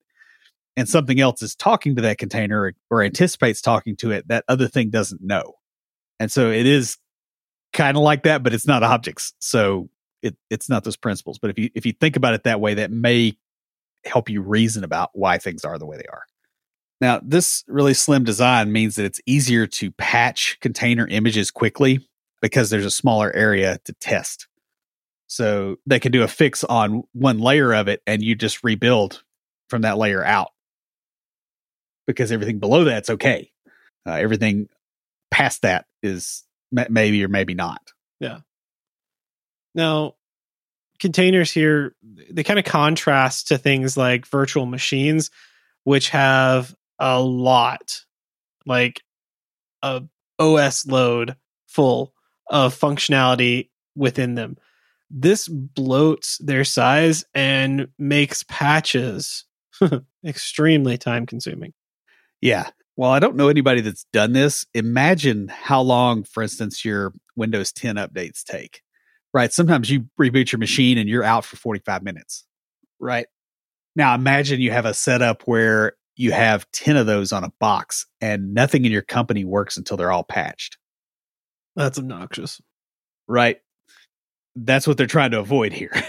and something else is talking to that container or anticipates talking to it, that other thing doesn't know. And so it is kind of like that, but it's not objects. So it, it's not those principles. But if you if you think about it that way, that may help you reason about why things are the way they are. Now, this really slim design means that it's easier to patch container images quickly because there's a smaller area to test. So they can do a fix on one layer of it and you just rebuild from that layer out because everything below that's okay. Uh, everything past that is maybe or maybe not. Yeah. Now, containers here, they kind of contrast to things like virtual machines, which have a lot, like a OS load full of functionality within them. This bloats their size and makes patches extremely time consuming. Yeah. Well, I don't know anybody that's done this. Imagine how long, for instance, your Windows 10 updates take, right? Sometimes you reboot your machine and you're out for 45 minutes, right? Now imagine you have a setup where you have 10 of those on a box and nothing in your company works until they're all patched. That's obnoxious. Right. That's what they're trying to avoid here.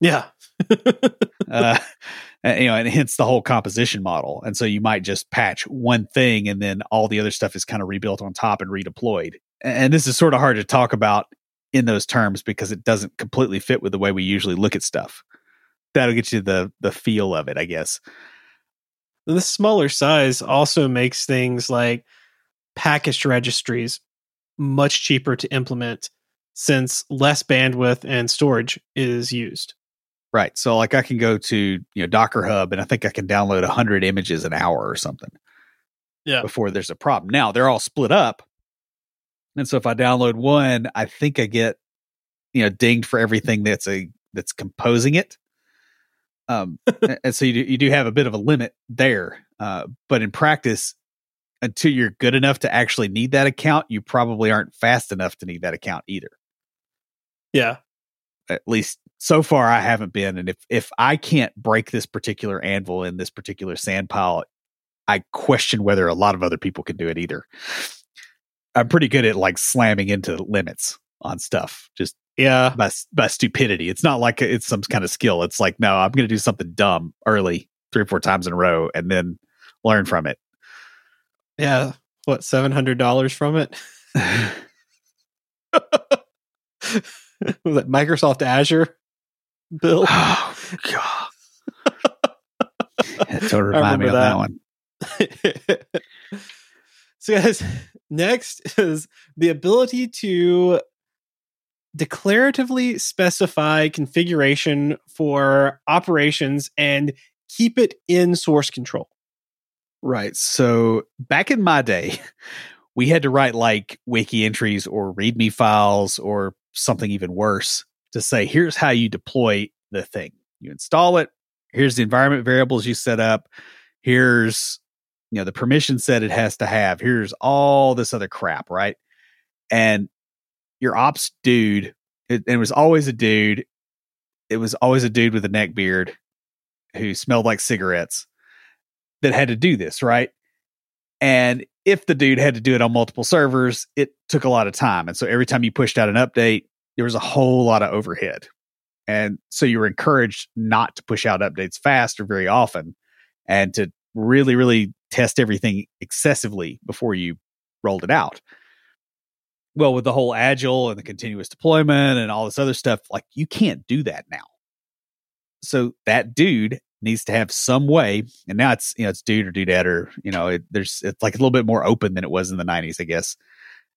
Yeah. uh, you know, and hence the whole composition model. And so you might just patch one thing and then all the other stuff is kind of rebuilt on top and redeployed. And this is sort of hard to talk about in those terms because it doesn't completely fit with the way we usually look at stuff. That'll get you the the feel of it, I guess. The smaller size also makes things like packaged registries much cheaper to implement since less bandwidth and storage is used. Right. So like I can go to, you know, Docker Hub and I think I can download 100 images an hour or something. Yeah. Before there's a problem. Now, they're all split up. And so if I download one, I think I get you know dinged for everything that's a that's composing it. Um, and so you do, you do have a bit of a limit there, uh, but in practice, until you're good enough to actually need that account, you probably aren't fast enough to need that account either. Yeah. At least so far I haven't been. And if if I can't break this particular anvil in this particular sand pile, I question whether a lot of other people can do it either. I'm pretty good at like slamming into limits on stuff. Just yeah, by, by stupidity. It's not like it's some kind of skill. It's like, no, I'm going to do something dumb early three or four times in a row and then learn from it. Yeah. What, $700 from it? Was it Microsoft Azure bill? Oh, God. don't remind me of that, that one. so, guys, next is the ability to declaratively specify configuration for operations and keep it in source control. Right. So back in my day, we had to write like wiki entries or README files or something even worse to say, here's how you deploy the thing. You install it. Here's the environment variables you set up. Here's, you know, the permission set it has to have. Here's all this other crap, right? And your ops dude, it, it was always a dude. It was always a dude with a neck beard who smelled like cigarettes that had to do this, right? And if the dude had to do it on multiple servers, it took a lot of time. And so every time you pushed out an update, there was a whole lot of overhead. And so you were encouraged not to push out updates fast or very often and to really, really test everything excessively before you rolled it out. Well, with the whole agile and the continuous deployment and all this other stuff, like you can't do that now. So that dude needs to have some way, and now it's you know it's dude or dudette or you know it, there's it's like a little bit more open than it was in the '90s, I guess.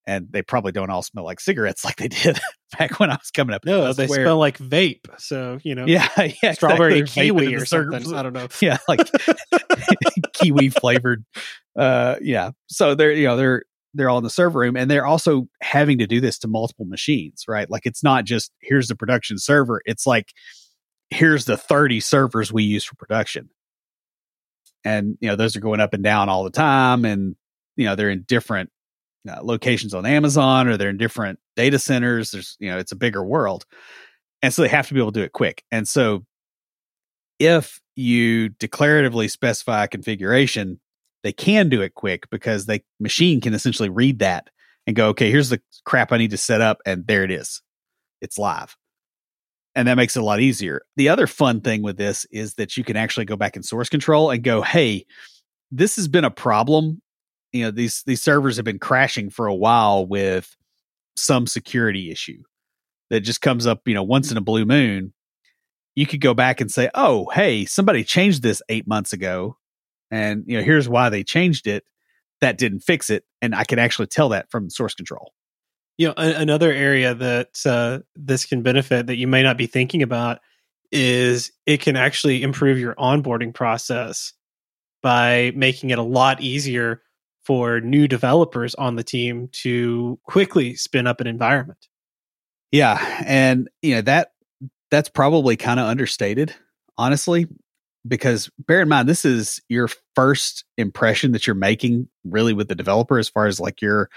And they probably don't all smell like cigarettes like they did back when I was coming up. No, they smell like vape. So you know, yeah, yeah, strawberry exactly. kiwi or something. I don't know. Yeah, like kiwi flavored. Uh, yeah. So they're you know they're they're all in the server room and they're also having to do this to multiple machines, right? Like it's not just here's the production server. It's like here's the 30 servers we use for production. And, you know, those are going up and down all the time. And, you know, they're in different uh, locations on Amazon or they're in different data centers. There's, you know, it's a bigger world. And so they have to be able to do it quick. And so if you declaratively specify a configuration, they can do it quick because the machine can essentially read that and go, okay, here's the crap I need to set up. And there it is. It's live and that makes it a lot easier. The other fun thing with this is that you can actually go back in source control and go, "Hey, this has been a problem. You know, these these servers have been crashing for a while with some security issue that just comes up, you know, once in a blue moon." You could go back and say, "Oh, hey, somebody changed this 8 months ago and, you know, here's why they changed it. That didn't fix it." And I can actually tell that from source control you know a- another area that uh, this can benefit that you may not be thinking about is it can actually improve your onboarding process by making it a lot easier for new developers on the team to quickly spin up an environment. Yeah, and you know that that's probably kind of understated, honestly, because bear in mind this is your first impression that you're making really with the developer as far as like your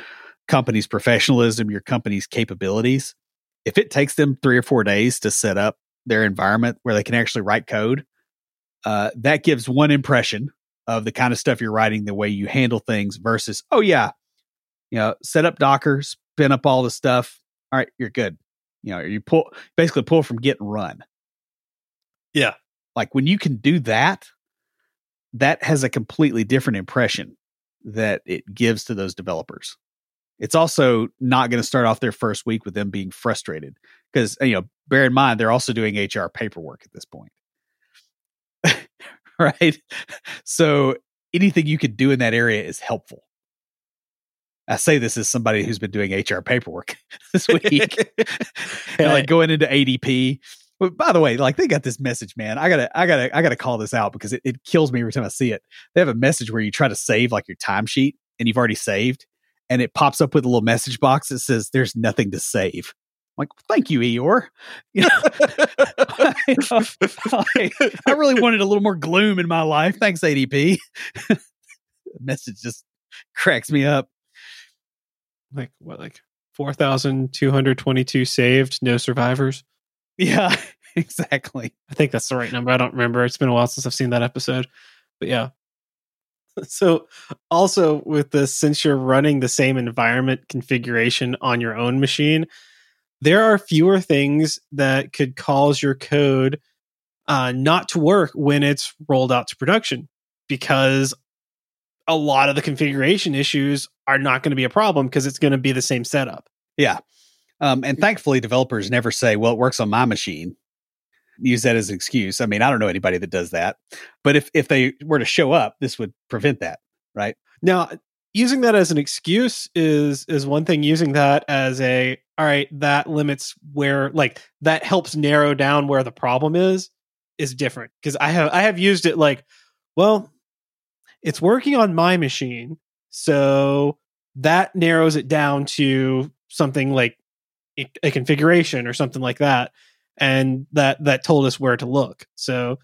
company's professionalism, your company's capabilities. If it takes them three or four days to set up their environment where they can actually write code, uh, that gives one impression of the kind of stuff you're writing, the way you handle things versus, oh, yeah, you know, set up Docker, spin up all the stuff. All right, you're good. You know, you pull basically pull from Git and run. Yeah. Like when you can do that, that has a completely different impression that it gives to those developers. It's also not going to start off their first week with them being frustrated because you know bear in mind they're also doing hr paperwork at this point. Right? So anything you could do in that area is helpful. I say this as somebody who's been doing hr paperwork this week. And like going into adp but by the way, like they got this message, man. I gotta, I gotta, I gotta call this out because it, it kills me every time I see it. They have a message where you try to save like your timesheet and you've already saved, and it pops up with a little message box that says there's nothing to save. I'm like, thank you, Eeyore. You know, I, I, really wanted a little more gloom in my life. Thanks, ADP. message just cracks me up. Like what? Like four thousand two hundred twenty-two saved, no survivors. Yeah, exactly. I think that's the right number. I don't remember. It's been a while since I've seen that episode, but yeah. So, also with this, since you're running the same environment configuration on your own machine, there are fewer things that could cause your code uh, not to work when it's rolled out to production because a lot of the configuration issues are not going to be a problem because it's going to be the same setup. Yeah. Um, and thankfully, developers never say, well, it works on my machine. Use that as an excuse. I mean, I don't know anybody that does that. But if, if they were to show up, this would prevent that, right? Now, using that as an excuse is is one thing using that as a all right that limits where like that helps narrow down where the problem is is different because i have i have used it like well it's working on my machine so that narrows it down to something like a, a configuration or something like that and that that told us where to look so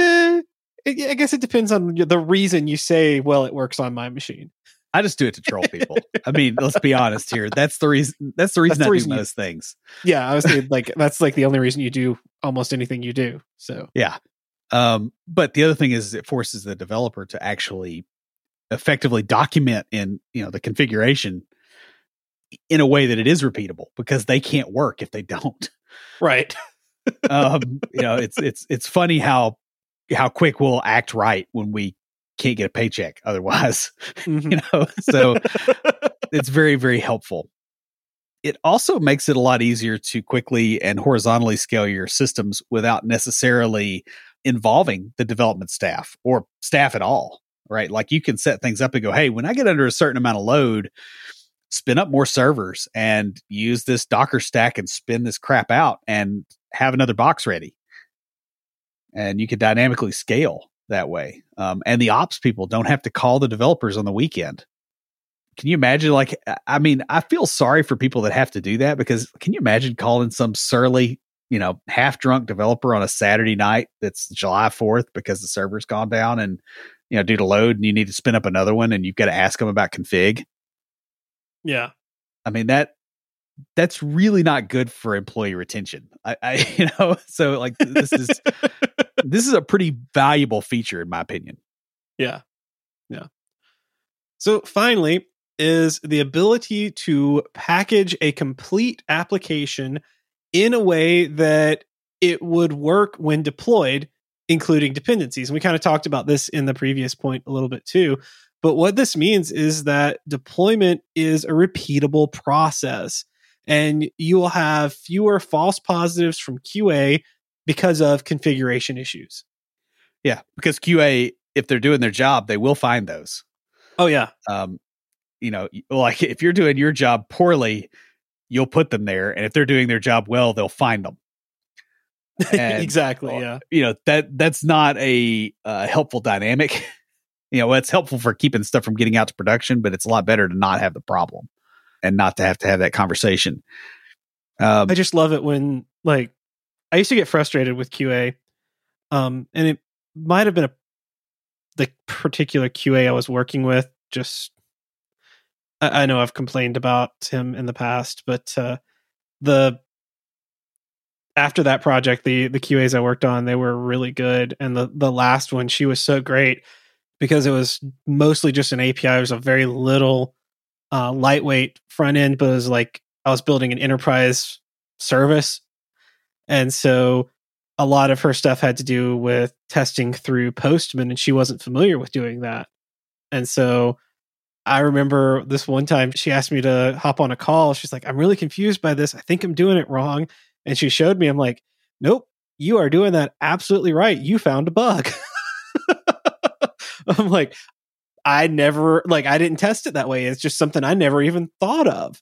eh, i guess it depends on the reason you say well it works on my machine I just do it to troll people. I mean, let's be honest here. That's the reason. That's the reason that's the I reason do most things. Yeah, I was saying like that's like the only reason you do almost anything you do. So yeah. Um, but the other thing is, it forces the developer to actually effectively document in you know the configuration in a way that it is repeatable because they can't work if they don't. Right. um, you know, it's it's it's funny how how quick we'll act right when we can't get a paycheck otherwise. Mm-hmm. you know, so it's very, very helpful. It also makes it a lot easier to quickly and horizontally scale your systems without necessarily involving the development staff or staff at all. Right. Like you can set things up and go, hey, when I get under a certain amount of load, spin up more servers and use this Docker stack and spin this crap out and have another box ready. And you can dynamically scale that way. Um, and the ops people don't have to call the developers on the weekend. Can you imagine? Like, I mean, I feel sorry for people that have to do that because can you imagine calling some surly, you know, half drunk developer on a Saturday night that's July 4th because the server's gone down and, you know, due to load and you need to spin up another one and you've got to ask them about config? Yeah. I mean, that, that's really not good for employee retention. I, I you know, so like this is this is a pretty valuable feature in my opinion. Yeah. Yeah. So finally is the ability to package a complete application in a way that it would work when deployed, including dependencies. And we kind of talked about this in the previous point a little bit too. But what this means is that deployment is a repeatable process and you will have fewer false positives from QA because of configuration issues. Yeah, because QA, if they're doing their job, they will find those. Oh yeah. Um, you know, like if you're doing your job poorly, you'll put them there, and if they're doing their job well, they'll find them. And, exactly. Yeah. You know that that's not a uh, helpful dynamic. you know, it's helpful for keeping stuff from getting out to production, but it's a lot better to not have the problem and not to have to have that conversation. Um, I just love it when like I used to get frustrated with QA, um, and it might have been a the particular QA I was working with. Just I, I know I've complained about him in the past, but uh, the after that project, the the QAs I worked on, they were really good, and the the last one, she was so great because it was mostly just an API. It was a very little uh, lightweight front end, but it was like I was building an enterprise service and so a lot of her stuff had to do with testing through Postman, and she wasn't familiar with doing that. And so I remember this one time she asked me to hop on a call. She's like, I'm really confused by this. I think I'm doing it wrong. And she showed me, I'm like, nope, you are doing that absolutely right. You found a bug. I'm like, I never, like, I didn't test it that way. It's just something I never even thought of.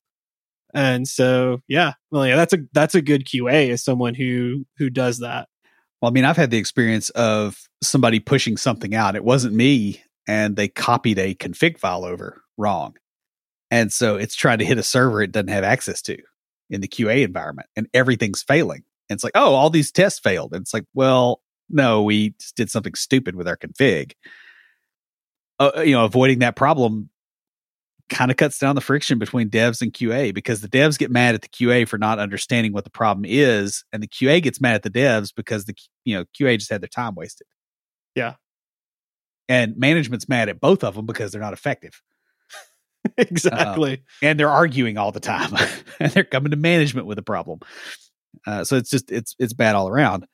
And so yeah. Well yeah that's a that's a good qa as someone who who does that. Well i mean i've had the experience of somebody pushing something out. It wasn't me and they copied a config file over wrong. And so it's trying to hit a server it doesn't have access to in the qa environment and everything's failing. And it's like oh all these tests failed. And it's like well no we just did something stupid with our config uh, you know avoiding that problem kind of cuts down the friction between devs and QA because the devs get mad at the QA for not understanding what the problem is, and the QA gets mad at the devs because the you know QA just had their time wasted. Yeah, and management's mad at both of them because they're not effective. exactly, uh, and they're arguing all the time, and they're coming to management with a problem. Uh, so it's just it's it's bad all around.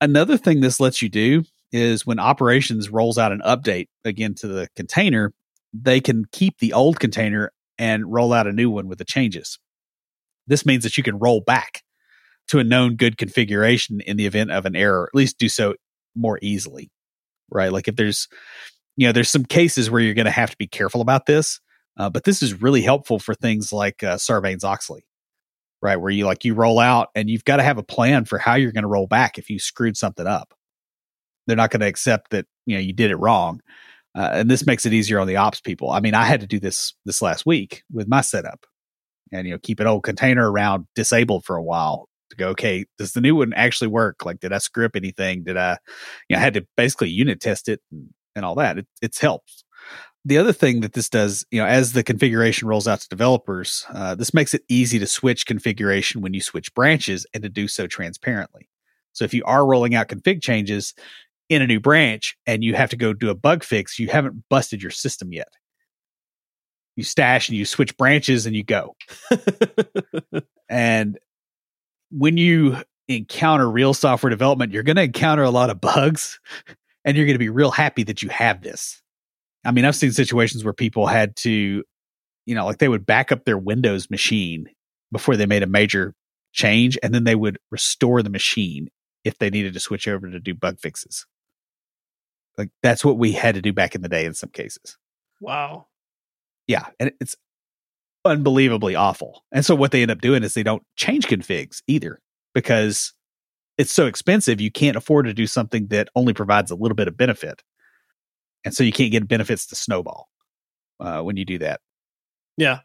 Another thing this lets you do is when operations rolls out an update again to the container, they can keep the old container and roll out a new one with the changes. This means that you can roll back to a known good configuration in the event of an error, at least do so more easily, right? Like if there's, you know, there's some cases where you're going to have to be careful about this, uh, but this is really helpful for things like uh, Sarbanes Oxley, right? Where you like you roll out and you've got to have a plan for how you're going to roll back if you screwed something up. They're not going to accept that you know you did it wrong. Uh, and this makes it easier on the ops people. I mean, I had to do this this last week with my setup, and you know, keep an old container around disabled for a while to go. Okay, does the new one actually work? Like, did I screw up anything? Did I? You know, I had to basically unit test it and, and all that. It, it's helped. The other thing that this does, you know, as the configuration rolls out to developers, uh, this makes it easy to switch configuration when you switch branches and to do so transparently. So if you are rolling out config changes, in a new branch and you have to go do a bug fix, you haven't busted your system yet. You stash and you switch branches and you go. and when you encounter real software development, you're going to encounter a lot of bugs and you're going to be real happy that you have this. I mean, I've seen situations where people had to, you know, like they would back up their Windows machine before they made a major change and then they would restore the machine if they needed to switch over to do bug fixes. Like that's what we had to do back in the day in some cases. Wow. Yeah, and it's unbelievably awful. And so what they end up doing is they don't change configs either because it's so expensive you can't afford to do something that only provides a little bit of benefit. And so you can't get benefits to snowball uh, when you do that. Yeah.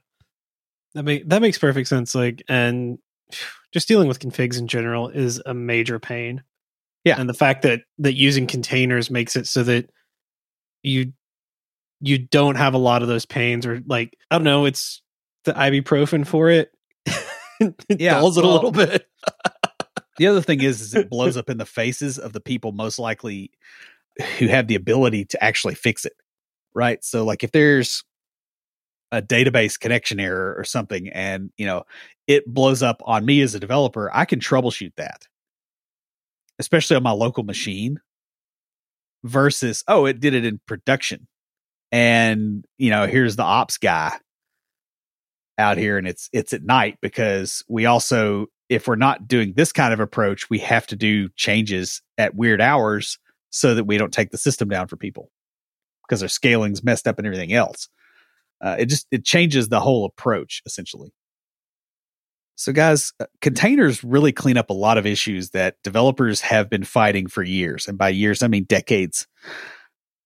That make that makes perfect sense. Like and just dealing with configs in general is a major pain. Yeah. And the fact that that using containers makes it so that you you don't have a lot of those pains or like I don't know, it's the ibuprofen for it. it yeah, dulls it well, a little bit. the other thing is, is it blows up in the faces of the people most likely who have the ability to actually fix it. Right. So like if there's a database connection error or something and you know it blows up on me as a developer, I can troubleshoot that especially on my local machine versus oh it did it in production. And you know here's the ops guy out here and it's it's at night because we also if we're not doing this kind of approach we have to do changes at weird hours so that we don't take the system down for people because our scaling's messed up and everything else. Uh, it just it changes the whole approach essentially so, guys, uh, containers really clean up a lot of issues that developers have been fighting for years. And by years, I mean decades.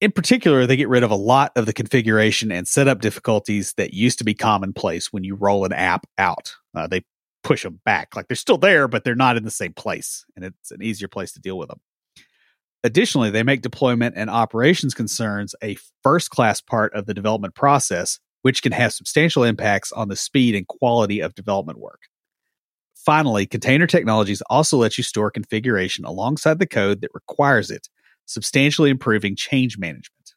In particular, they get rid of a lot of the configuration and setup difficulties that used to be commonplace when you roll an app out. Uh, they push them back. Like they're still there, but they're not in the same place. And it's an easier place to deal with them. Additionally, they make deployment and operations concerns a first class part of the development process, which can have substantial impacts on the speed and quality of development work. Finally, container technologies also let you store configuration alongside the code that requires it, substantially improving change management.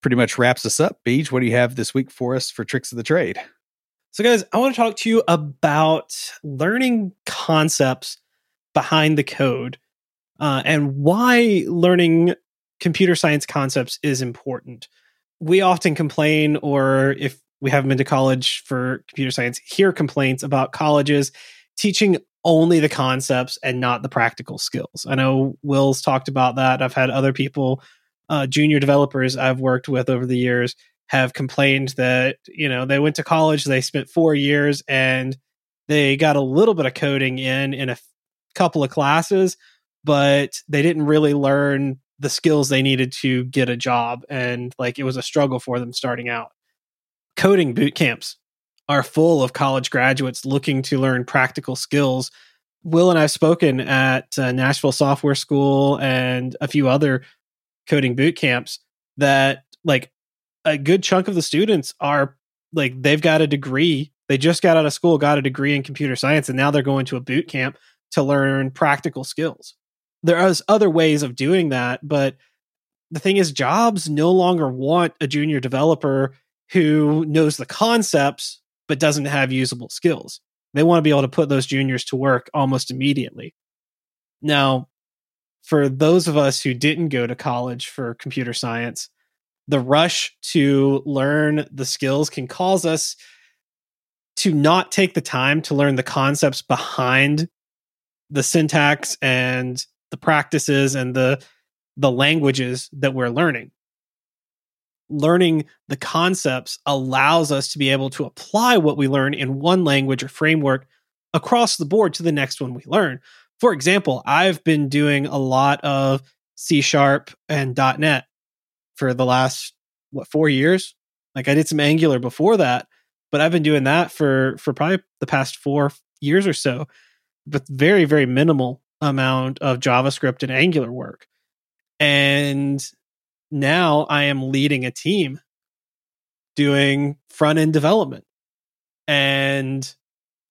Pretty much wraps us up. Beej, what do you have this week for us for tricks of the trade? So, guys, I want to talk to you about learning concepts behind the code uh, and why learning computer science concepts is important. We often complain, or if we haven't been to college for computer science hear complaints about colleges teaching only the concepts and not the practical skills. I know Will's talked about that. I've had other people, uh, junior developers I've worked with over the years, have complained that you know they went to college, they spent four years, and they got a little bit of coding in in a f- couple of classes, but they didn't really learn the skills they needed to get a job, and like it was a struggle for them starting out coding boot camps are full of college graduates looking to learn practical skills. Will and I've spoken at uh, Nashville Software School and a few other coding boot camps that like a good chunk of the students are like they've got a degree. They just got out of school, got a degree in computer science, and now they're going to a boot camp to learn practical skills. There are other ways of doing that, but the thing is, jobs no longer want a junior developer who knows the concepts but doesn't have usable skills. They want to be able to put those juniors to work almost immediately. Now, for those of us who didn't go to college for computer science, the rush to learn the skills can cause us to not take the time to learn the concepts behind the syntax and the practices and the the languages that we're learning learning the concepts allows us to be able to apply what we learn in one language or framework across the board to the next one we learn. For example, I've been doing a lot of C sharp and .NET for the last what 4 years. Like I did some Angular before that, but I've been doing that for for probably the past 4 years or so with very very minimal amount of JavaScript and Angular work. And now I am leading a team doing front end development. And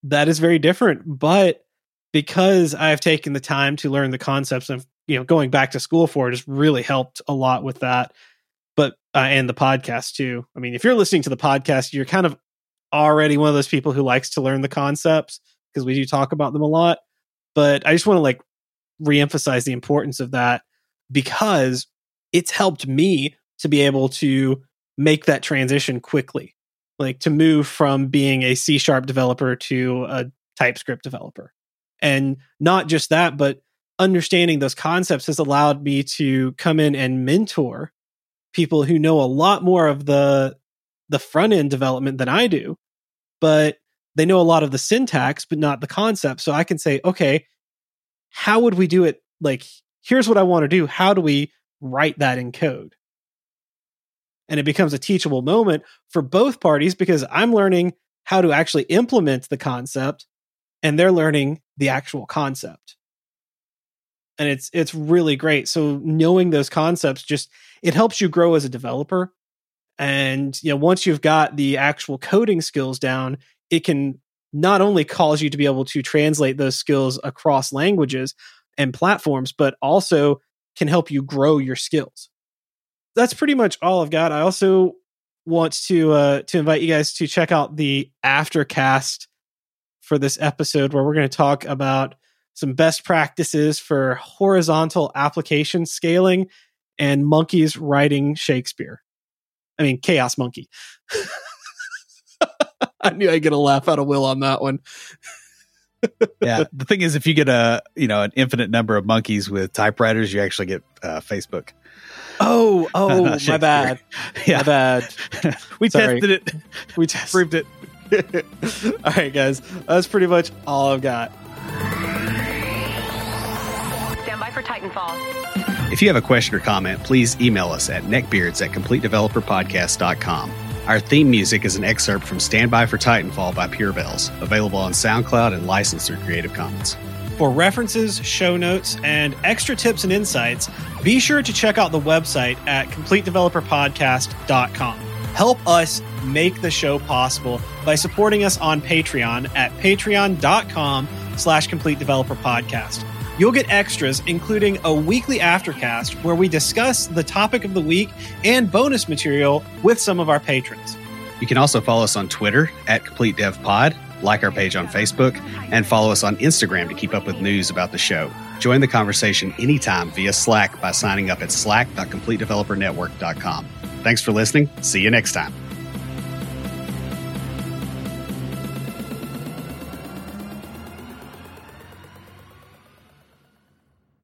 that is very different. But because I've taken the time to learn the concepts of, you know, going back to school for it has really helped a lot with that. But, uh, and the podcast too. I mean, if you're listening to the podcast, you're kind of already one of those people who likes to learn the concepts because we do talk about them a lot. But I just want to like reemphasize the importance of that because it's helped me to be able to make that transition quickly, like to move from being a C sharp developer to a TypeScript developer. And not just that, but understanding those concepts has allowed me to come in and mentor people who know a lot more of the the front end development than I do, but they know a lot of the syntax, but not the concept. So I can say, okay, how would we do it? Like, here's what I want to do. How do we write that in code. And it becomes a teachable moment for both parties because I'm learning how to actually implement the concept and they're learning the actual concept. And it's it's really great. So knowing those concepts just it helps you grow as a developer. And you know, once you've got the actual coding skills down, it can not only cause you to be able to translate those skills across languages and platforms, but also can help you grow your skills. That's pretty much all I've got. I also want to uh, to invite you guys to check out the aftercast for this episode where we're going to talk about some best practices for horizontal application scaling and monkeys writing Shakespeare. I mean, Chaos Monkey. I knew I'd get a laugh out of Will on that one yeah. The thing is, if you get a you know an infinite number of monkeys with typewriters, you actually get uh, Facebook. Oh, oh, my bad. Yeah. My bad. we Sorry. tested it. We test- proved it. all right, guys. That's pretty much all I've got. Stand by for Titanfall. If you have a question or comment, please email us at neckbeards at completedeveloperpodcast.com. Our theme music is an excerpt from Stand By for Titanfall by Pure Bells, available on SoundCloud and licensed through Creative Commons. For references, show notes, and extra tips and insights, be sure to check out the website at CompleteDeveloperPodcast.com. Help us make the show possible by supporting us on Patreon at patreon.com slash Complete Developer Podcast. You'll get extras, including a weekly aftercast where we discuss the topic of the week and bonus material with some of our patrons. You can also follow us on Twitter at Complete Dev Pod, like our page on Facebook, and follow us on Instagram to keep up with news about the show. Join the conversation anytime via Slack by signing up at slack.completedevelopernetwork.com. Thanks for listening. See you next time.